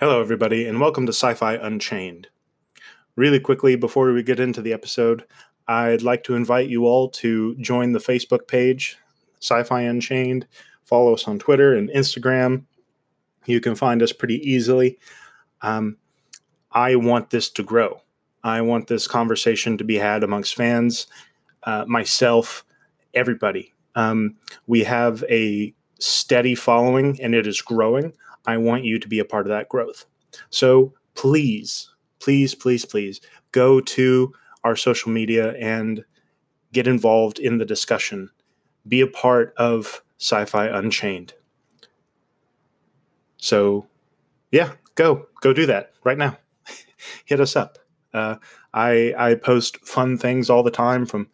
Hello, everybody, and welcome to Sci Fi Unchained. Really quickly, before we get into the episode, I'd like to invite you all to join the Facebook page, Sci Fi Unchained. Follow us on Twitter and Instagram. You can find us pretty easily. Um, I want this to grow. I want this conversation to be had amongst fans, uh, myself, everybody. Um, we have a steady following and it is growing. I want you to be a part of that growth. So please, please, please, please go to our social media and get involved in the discussion. Be a part of Sci Fi Unchained. So, yeah, go, go do that right now. Hit us up. Uh, I I post fun things all the time from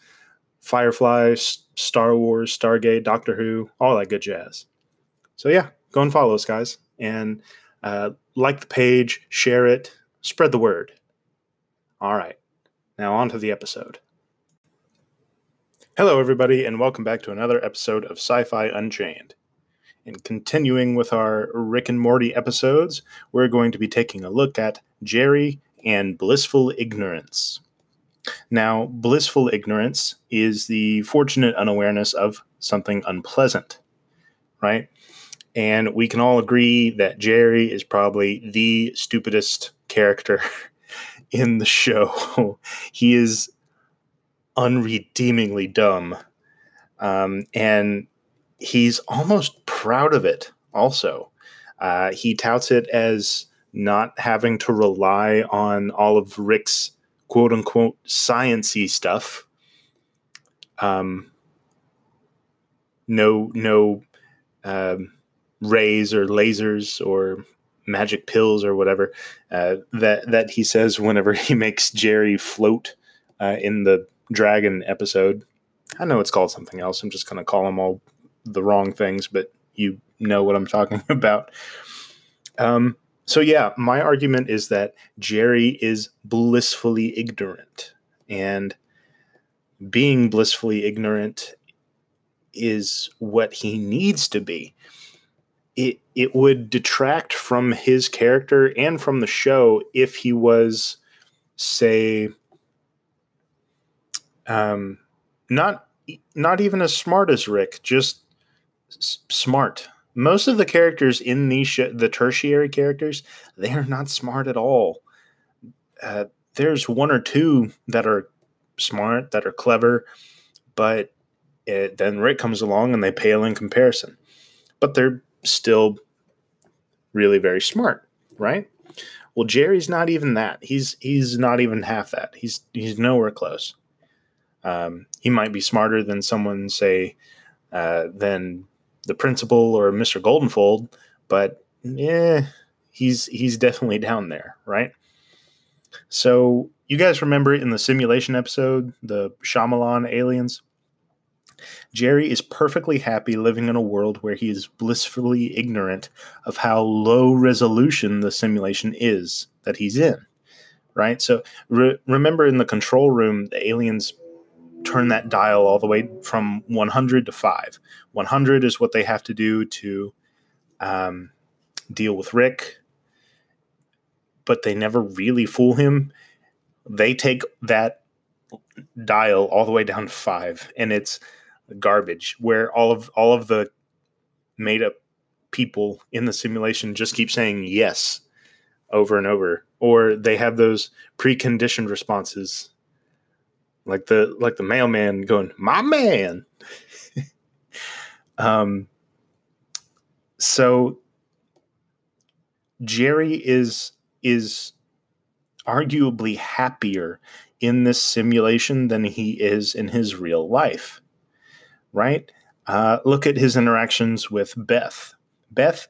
Firefly, Star Wars, Stargate, Doctor Who, all that good jazz. So yeah, go and follow us, guys and uh, like the page, share it, spread the word. All right, now on to the episode. Hello, everybody, and welcome back to another episode of Sci Fi Unchained. And continuing with our Rick and Morty episodes, we're going to be taking a look at Jerry and Blissful Ignorance. Now, blissful ignorance is the fortunate unawareness of something unpleasant, right? And we can all agree that Jerry is probably the stupidest character in the show. he is unredeemingly dumb. Um, and he's almost proud of it, also. Uh, he touts it as not having to rely on all of Rick's quote unquote sciency stuff. Um, no, no, um, rays or lasers or magic pills or whatever uh, that that he says whenever he makes Jerry float uh, in the dragon episode. I know it's called something else. I'm just going to call them all the wrong things, but you know what I'm talking about. Um, so yeah, my argument is that Jerry is blissfully ignorant, and being blissfully ignorant is what he needs to be it it would detract from his character and from the show if he was say um not not even as smart as Rick, just s- smart. Most of the characters in these sh- the tertiary characters, they are not smart at all. Uh, there's one or two that are smart, that are clever, but it, then Rick comes along and they pale in comparison. But they're still really very smart, right? Well, Jerry's not even that. He's he's not even half that. He's he's nowhere close. Um, he might be smarter than someone, say, uh, than the principal or Mr. Goldenfold, but yeah, he's he's definitely down there, right? So you guys remember in the simulation episode, the Shyamalan aliens? Jerry is perfectly happy living in a world where he is blissfully ignorant of how low resolution the simulation is that he's in. Right? So re- remember in the control room, the aliens turn that dial all the way from 100 to 5. 100 is what they have to do to um, deal with Rick, but they never really fool him. They take that dial all the way down to 5, and it's garbage where all of all of the made up people in the simulation just keep saying yes over and over or they have those preconditioned responses like the like the mailman going my man. Um so jerry is is arguably happier in this simulation than he is in his real life right? Uh, look at his interactions with Beth. Beth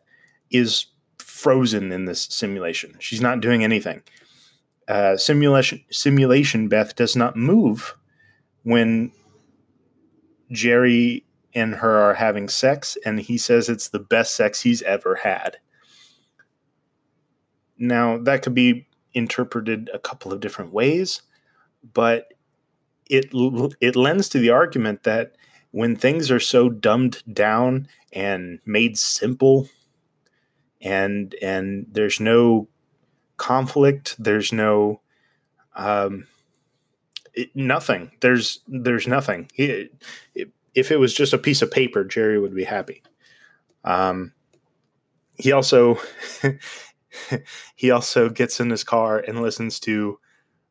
is frozen in this simulation. She's not doing anything. Uh, simulation simulation Beth does not move when Jerry and her are having sex, and he says it's the best sex he's ever had. Now that could be interpreted a couple of different ways, but it it lends to the argument that when things are so dumbed down and made simple, and and there's no conflict. There's no um, it, nothing. There's there's nothing. He, it, if it was just a piece of paper, Jerry would be happy. Um, he also he also gets in his car and listens to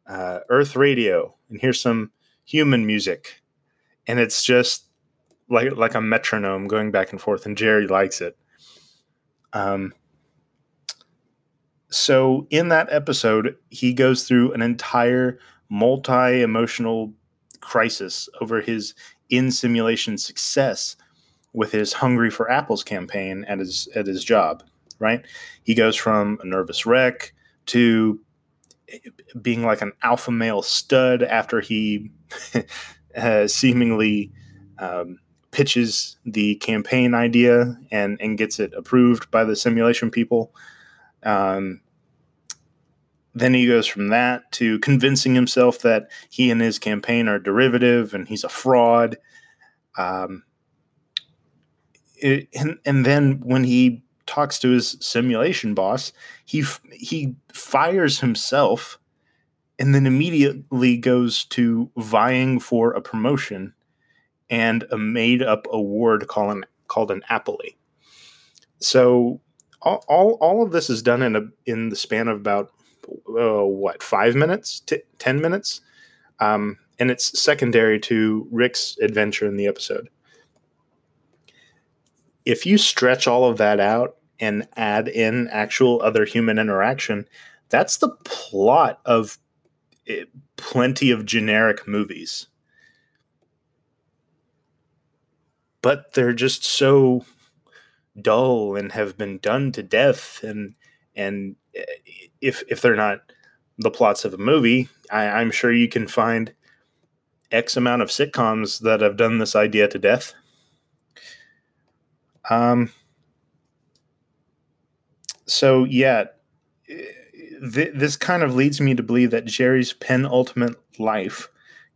uh, Earth Radio and hears some human music, and it's just like like a metronome going back and forth. And Jerry likes it. Um, so in that episode, he goes through an entire multi emotional crisis over his in simulation success with his Hungry for Apples campaign at his at his job. Right, he goes from a nervous wreck to being like an alpha male stud after he uh, seemingly um, pitches the campaign idea and and gets it approved by the simulation people. Um, then he goes from that to convincing himself that he and his campaign are derivative and he's a fraud. Um, it, and, and then when he talks to his simulation boss, he he fires himself and then immediately goes to vying for a promotion and a made up award called an, called an Appley. So all, all, all of this is done in a in the span of about uh, what five minutes, t- ten minutes, um, and it's secondary to Rick's adventure in the episode. If you stretch all of that out and add in actual other human interaction, that's the plot of it, eh, plenty of generic movies. But they're just so dull and have been done to death and and eh, if if they're not the plots of a movie, I, I'm sure you can find X amount of sitcoms that have done this idea to death. Um. So yeah, th- this kind of leads me to believe that Jerry's penultimate life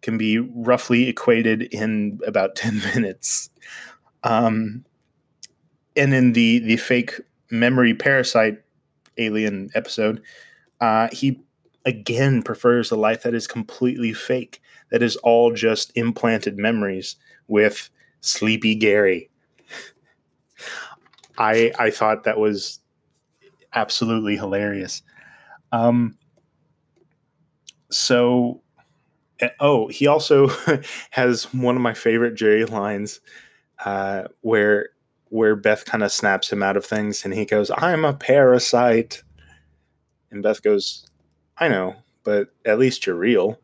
can be roughly equated in about ten minutes. Um, and in the the fake memory parasite alien episode, uh, he again prefers a life that is completely fake, that is all just implanted memories with Sleepy Gary. I I thought that was absolutely hilarious. Um, so, oh, he also has one of my favorite Jerry lines uh, where where Beth kind of snaps him out of things and he goes, I'm a parasite. And Beth goes, I know, but at least you're real.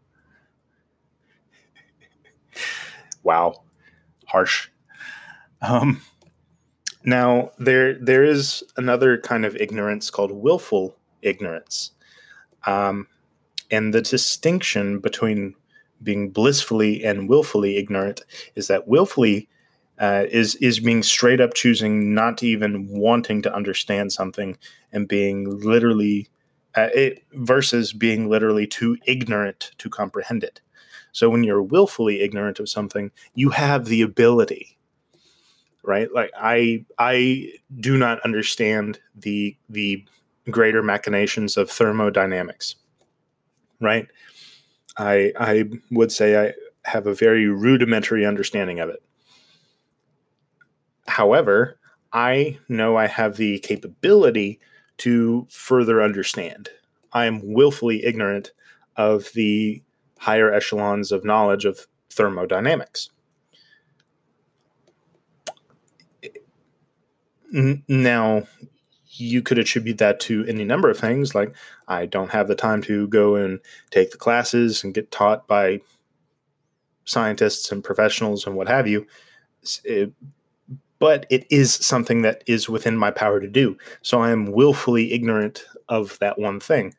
wow. Harsh. Um, now there there is another kind of ignorance called willful ignorance. Um, and the distinction between being blissfully and willfully ignorant is that willfully uh, is is being straight up choosing not even wanting to understand something and being literally uh, it, versus being literally too ignorant to comprehend it. So when you're willfully ignorant of something, you have the ability, right? Like I I do not understand the the greater machinations of thermodynamics, right? I I would say I have a very rudimentary understanding of it However, I know I have the capability to further understand. I am willfully ignorant of the higher echelons of knowledge of thermodynamics. Now, you could attribute that to any number of things, like I don't have the time to go and take the classes and get taught by scientists and professionals and what have you. It, but it is something that is within my power to do. So I am willfully ignorant of that one thing.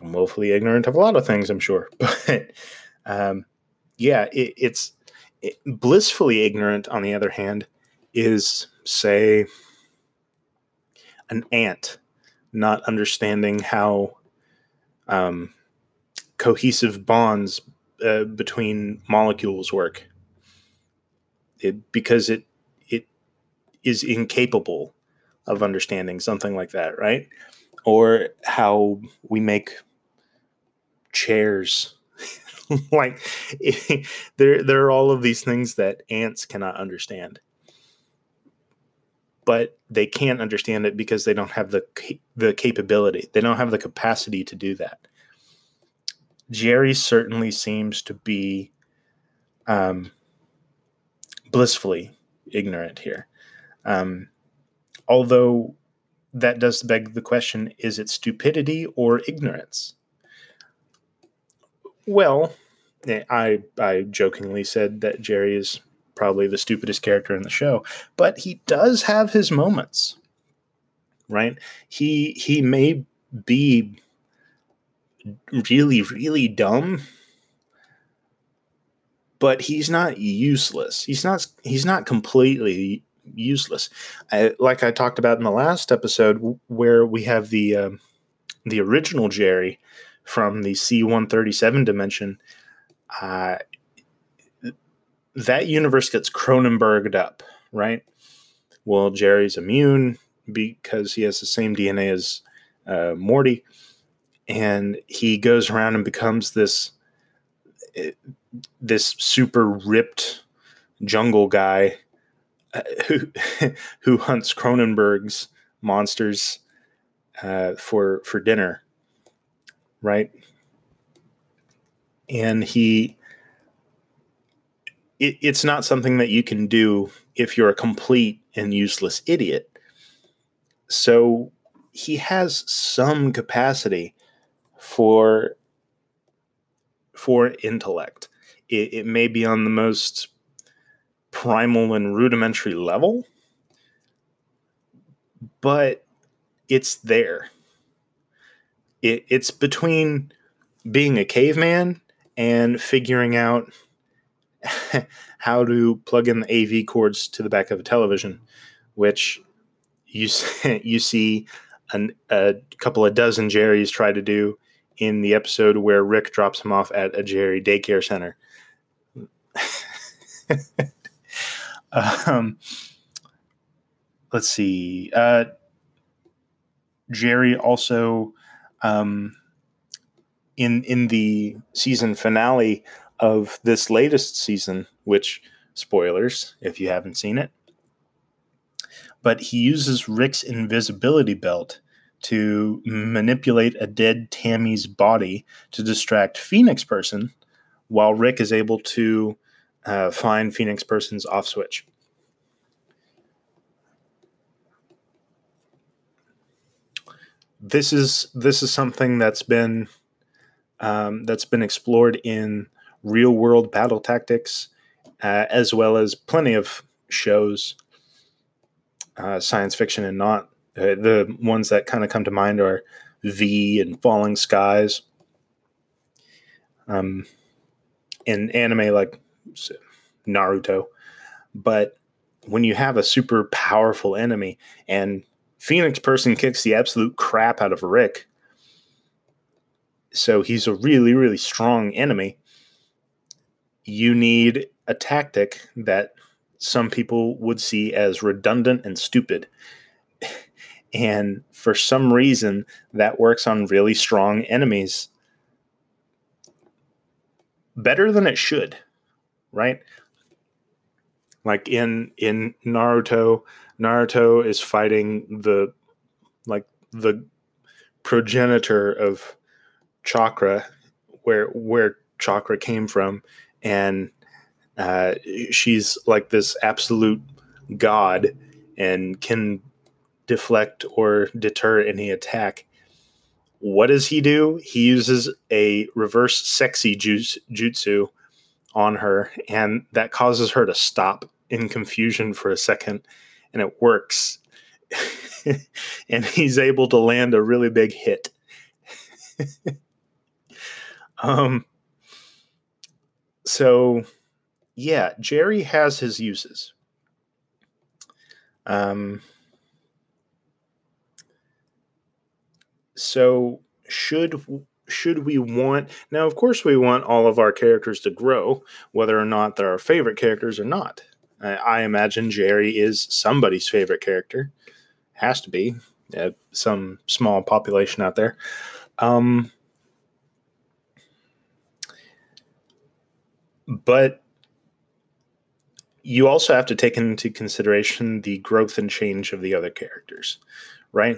I'm willfully ignorant of a lot of things, I'm sure. But um, yeah, it, it's it, blissfully ignorant, on the other hand, is, say, an ant not understanding how um, cohesive bonds uh, between molecules work. It, because it is incapable of understanding something like that, right? Or how we make chairs. like there there are all of these things that ants cannot understand. But they can't understand it because they don't have the the capability. They don't have the capacity to do that. Jerry certainly seems to be um, blissfully ignorant here. Um, although that does beg the question is it stupidity or ignorance? Well, eh, I, I jokingly said that Jerry is probably the stupidest character in the show, but he does have his moments, right? He he may be really really dumb but he's not useless. He's not he's not completely useless. I, like I talked about in the last episode, where we have the um, the original Jerry from the C one thirty seven dimension. Uh, that universe gets Cronenberged up, right? Well, Jerry's immune because he has the same DNA as uh, Morty, and he goes around and becomes this this super ripped jungle guy uh, who who hunts Cronenberg's monsters uh, for for dinner, right? And he, it, it's not something that you can do if you're a complete and useless idiot. So he has some capacity for for intellect. It, it may be on the most primal and rudimentary level, but it's there. It, it's between being a caveman and figuring out how to plug in the AV cords to the back of a television, which you you see an, a couple of dozen Jerry's try to do in the episode where Rick drops him off at a Jerry daycare center. um, let's see. Uh, Jerry also um, in in the season finale of this latest season, which spoilers if you haven't seen it, but he uses Rick's invisibility belt to manipulate a dead Tammy's body to distract Phoenix Person, while Rick is able to uh, find Phoenix Person's off switch. This is this is something that's been um, that's been explored in real world battle tactics, uh, as well as plenty of shows, uh, science fiction and not, uh, the ones that kind of come to mind are V and Falling Skies. Um, in anime like Naruto, but when you have a super powerful enemy and Phoenix person kicks the absolute crap out of Rick, so he's a really really strong enemy. You need a tactic that some people would see as redundant and stupid. And for some reason, that works on really strong enemies better than it should, right? Like in in Naruto, Naruto is fighting the like the progenitor of chakra, where where chakra came from, and uh, she's like this absolute god and can deflect or deter any attack. What does he do? He uses a reverse sexy jutsu on her, and that causes her to stop in confusion for a second, and it works. and he's able to land a really big hit. um, so, yeah, Jerry has his uses. Um, so should should we want now of course we want all of our characters to grow whether or not they're our favorite characters or not i, I imagine jerry is somebody's favorite character has to be uh, some small population out there. Um, but you also have to take into consideration the growth and change of the other characters, right?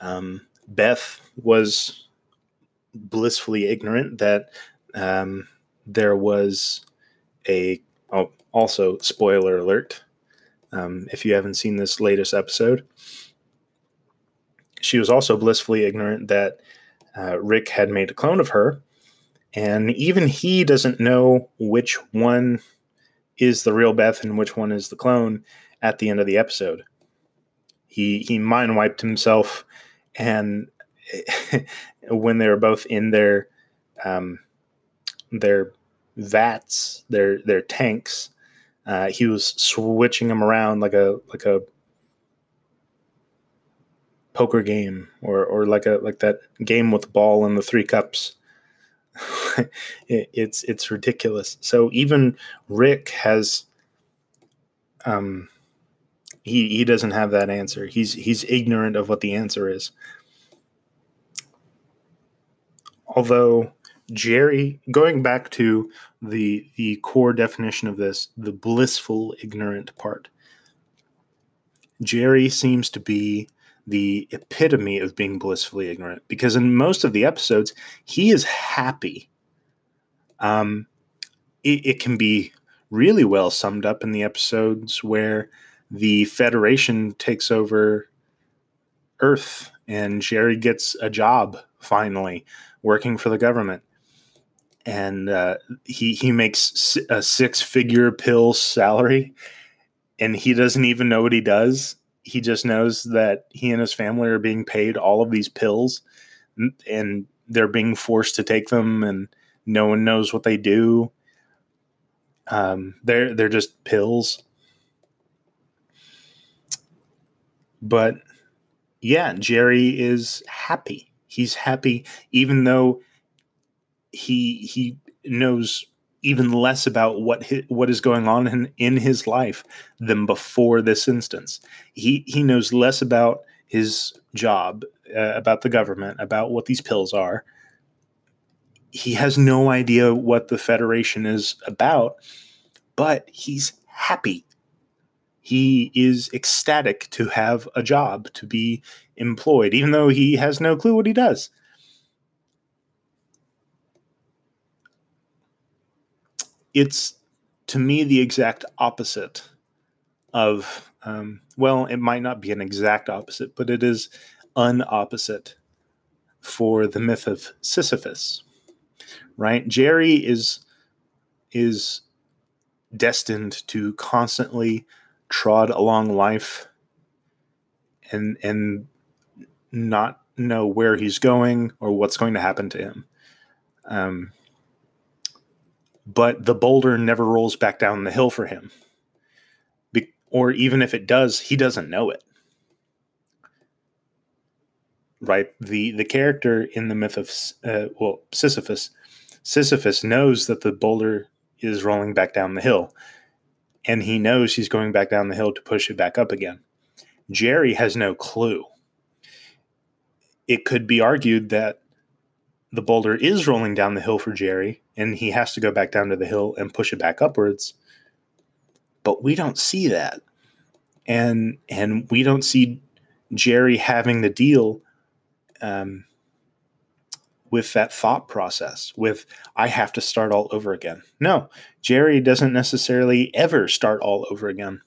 Um, Beth was blissfully ignorant that um, there was a oh, also spoiler alert um, if you haven't seen this latest episode she was also blissfully ignorant that uh, rick had made a clone of her and even he doesn't know which one is the real beth and which one is the clone at the end of the episode he he mind wiped himself and when they were both in their um, their vats, their their tanks. Uh, he was switching them around like a like a poker game or or like a like that game with the ball and the three cups. it, it's it's ridiculous. So even Rick has um he he doesn't have that answer. He's he's ignorant of what the answer is. Although Jerry, going back to the the core definition of this, the blissful ignorant part. Jerry seems to be the epitome of being blissfully ignorant because in most of the episodes he is happy. Um, it, it can be really well summed up in the episodes where the Federation takes over Earth and Jerry gets a job finally working for the government and uh, he he makes a six figure pill salary, and he doesn't even know what he does. He just knows that he and his family are being paid all of these pills, and they're being forced to take them, and no one knows what they do. Um, they're they're just pills. But yeah, Jerry is happy. He's happy, even though he he knows even less about what his, what is going on in, in his life than before this instance. He he knows less about his job, uh, about the government, about what these pills are. He has no idea what the Federation is about, but he's happy. He is ecstatic to have a job, to be employed, even though he has no clue what he does. It's to me the exact opposite of um, well it might not be an exact opposite but it is an opposite for the myth of sisyphus right? Jerry is is destined to constantly trod along life and and not know where he's going or what's going to happen to him. Um, but the boulder never rolls back down the hill for him. Be- or even if it does, he doesn't know it. Right? The the character in the myth of uh, well Sisyphus, Sisyphus knows that the boulder is rolling back down the hill, and he knows he's going back down the hill to push it back up again. Jerry has no clue. It could be argued that the boulder is rolling down the hill for Jerry, and he has to go back down to the hill and push it back upwards. But we don't see that. And and we don't see Jerry having the deal um, with that thought process, with I have to start all over again. No, Jerry doesn't necessarily ever start all over again.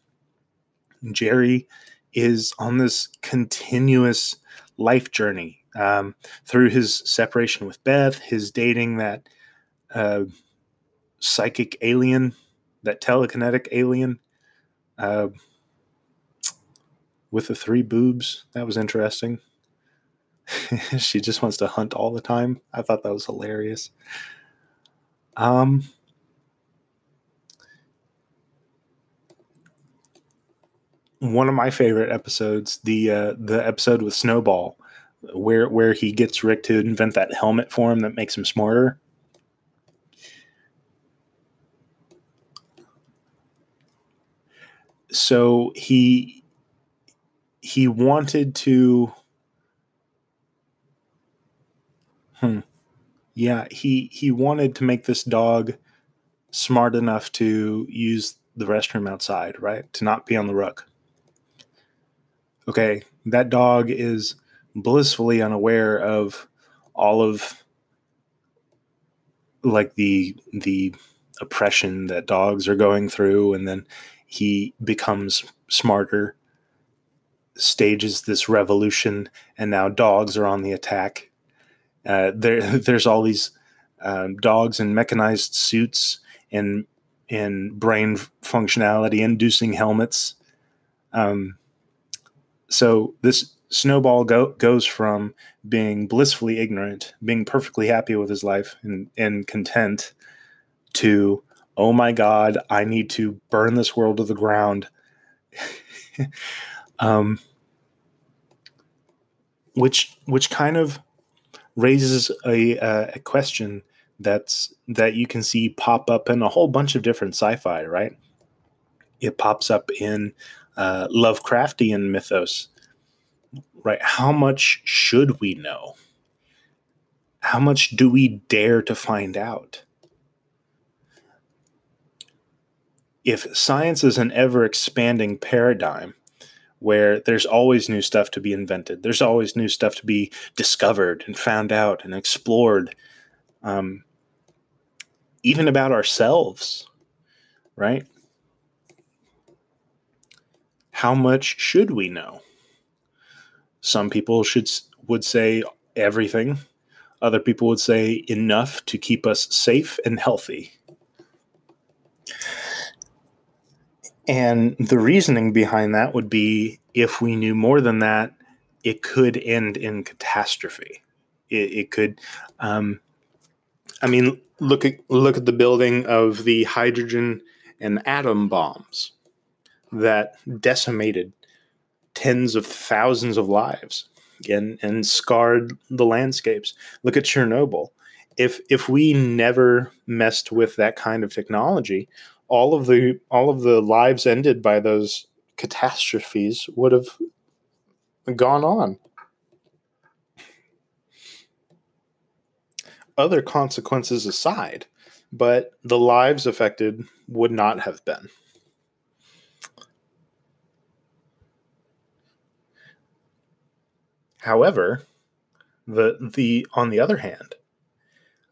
Jerry is on this continuous life journey um, through his separation with Beth, his dating that uh, psychic alien, that telekinetic alien uh, with the three boobs. That was interesting. she just wants to hunt all the time. I thought that was hilarious. Um, one of my favorite episodes, the uh, the episode with Snowball, where where he gets Rick to invent that helmet for him that makes him smarter. So he he wanted to hmm yeah he he wanted to make this dog smart enough to use the restroom outside right? To not be on the rug. Okay that dog is blissfully unaware of all of like the the oppression that dogs are going through and then he becomes smarter stages this revolution and now dogs are on the attack. Uh, there there's all these um, dogs in mechanized suits and in brain functionality inducing helmets. Um, so this snowball go, goes from being blissfully ignorant being perfectly happy with his life and, and content to oh my god i need to burn this world to the ground. Um, which which kind of raises a, a question that's that you can see pop up in a whole bunch of different sci-fi right? It pops up in uh, lovecraftian mythos right? How much should we know? How much do we dare to find out if science is an ever expanding paradigm where there's always new stuff to be invented, there's always new stuff to be discovered and found out and explored, um, even about ourselves, right? How much should we know? Some people should would say everything. Other people would say enough to keep us safe and healthy. And the reasoning behind that would be if we knew more than that, it could end in catastrophe. It, it could, um, I mean, look at look at the building of the hydrogen and atom bombs that decimated tens of thousands of lives and, and scarred the landscapes. Look at Chernobyl. If if we never messed with that kind of technology, all of the all of the lives ended by those catastrophes would have gone on. Other consequences aside, but the lives affected would not have been. However, the the on the other hand,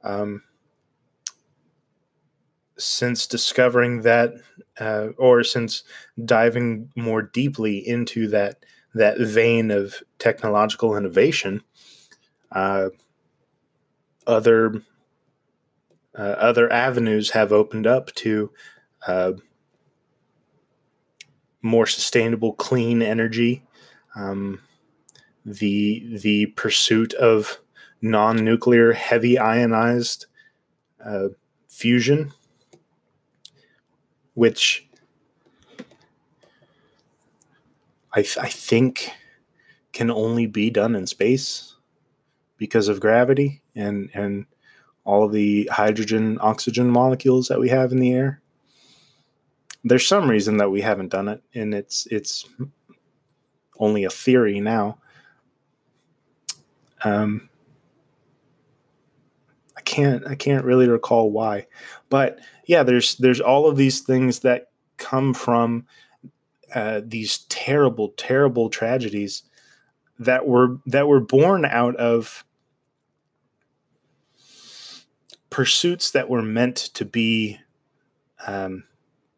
um, since discovering that, uh, or since diving more deeply into that that vein of technological innovation, uh, other uh, other avenues have opened up to uh, more sustainable, clean energy. Um, the the pursuit of non-nuclear, heavy ionized uh, fusion which I, th- I think can only be done in space because of gravity and and all the hydrogen oxygen molecules that we have in the air. There's some reason that we haven't done it and it's it's only a theory now. Um i can't i can't really recall why but yeah, there's there's all of these things that come from uh, these terrible, terrible tragedies that were that were born out of pursuits that were meant to be um,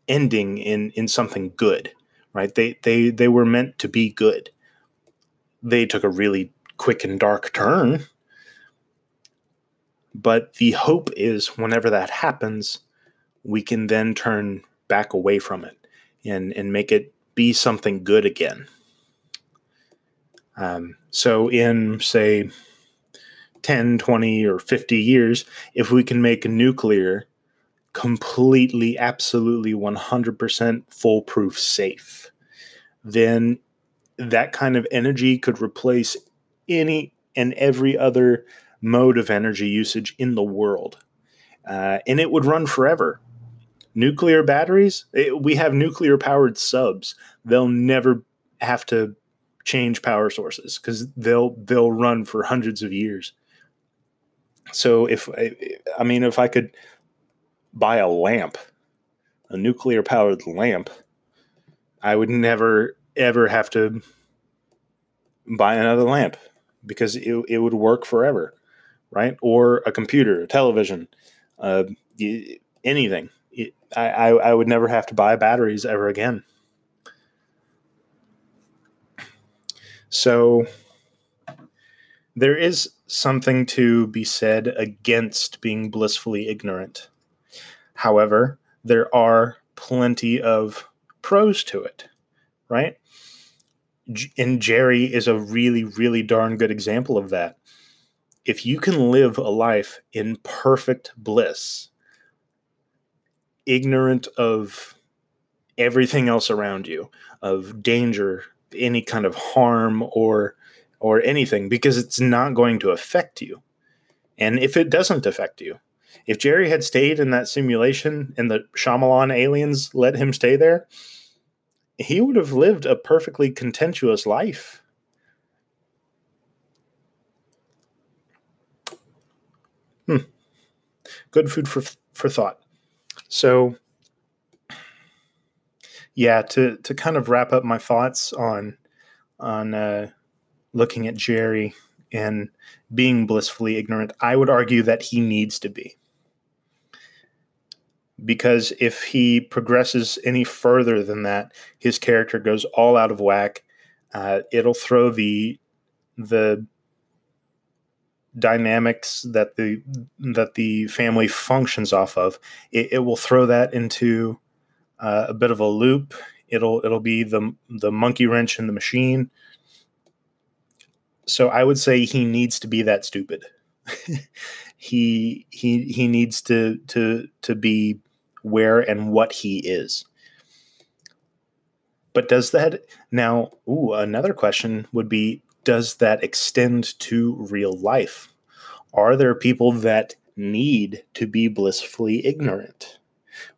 ending in in something good, right? They they they were meant to be good. They took a really quick and dark turn, but the hope is whenever that happens, we can then turn back away from it and, and make it be something good again. Um, so, in say 10, 20, or 50 years, if we can make nuclear completely, absolutely 100% foolproof safe, then that kind of energy could replace any and every other mode of energy usage in the world. Uh, and it would run forever. Nuclear batteries, it, we have nuclear powered subs. They'll never have to change power sources because they'll they'll run for hundreds of years. So if I, I mean if I could buy a lamp, a nuclear powered lamp, I would never ever have to buy another lamp because it, it would work forever, right? Or a computer, a television, uh, anything. It, I, I would never have to buy batteries ever again. So there is something to be said against being blissfully ignorant. However, there are plenty of pros to it, right? And Jerry is a really, really darn good example of that. If you can live a life in perfect bliss, ignorant of everything else around you, of danger, any kind of harm or or anything because it's not going to affect you. And if it doesn't affect you, if Jerry had stayed in that simulation and the Shyamalan aliens let him stay there, he would have lived a perfectly contentious life. Good food for for thought. So, yeah, to to kind of wrap up my thoughts on on uh, looking at Jerry and being blissfully ignorant, I would argue that he needs to be. Because if he progresses any further than that, his character goes all out of whack. Uh, it'll throw the the dynamics that the that the family functions off of. It, it will throw that into uh, a bit of a loop. It'll it'll be the the monkey wrench in the machine. So I would say he needs to be that stupid. he he he needs to to to be where and what he is. But does that now? Ooh, another question would be: Does that extend to real life? Are there people that need to be blissfully ignorant?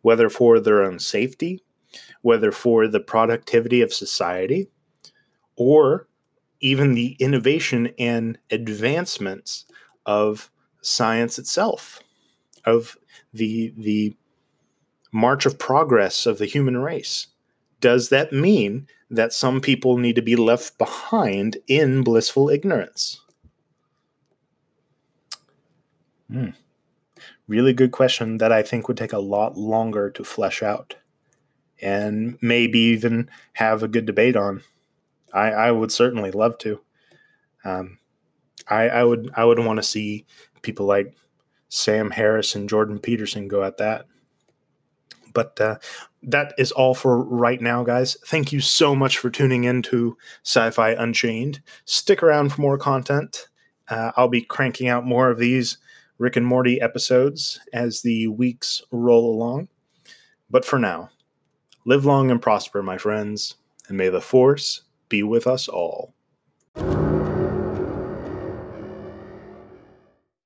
whether for their own safety, whether for the productivity of society, or even the innovation and advancements of science itself, of the, the march of progress of the human race. Does that mean that some people need to be left behind in blissful ignorance? Hmm really good question that I think would take a lot longer to flesh out and maybe even have a good debate on. I, I would certainly love to. Um, I, I would I would want to see people like Sam Harris and Jordan Peterson go at that. But uh, that is all for right now, guys. Thank you so much for tuning in to Sci Fi Unchained. Stick around for more content. Uh, I'll be cranking out more of these Rick and Morty episodes as the weeks roll along. But for now, live long and prosper, my friends, and may the Force be with us all.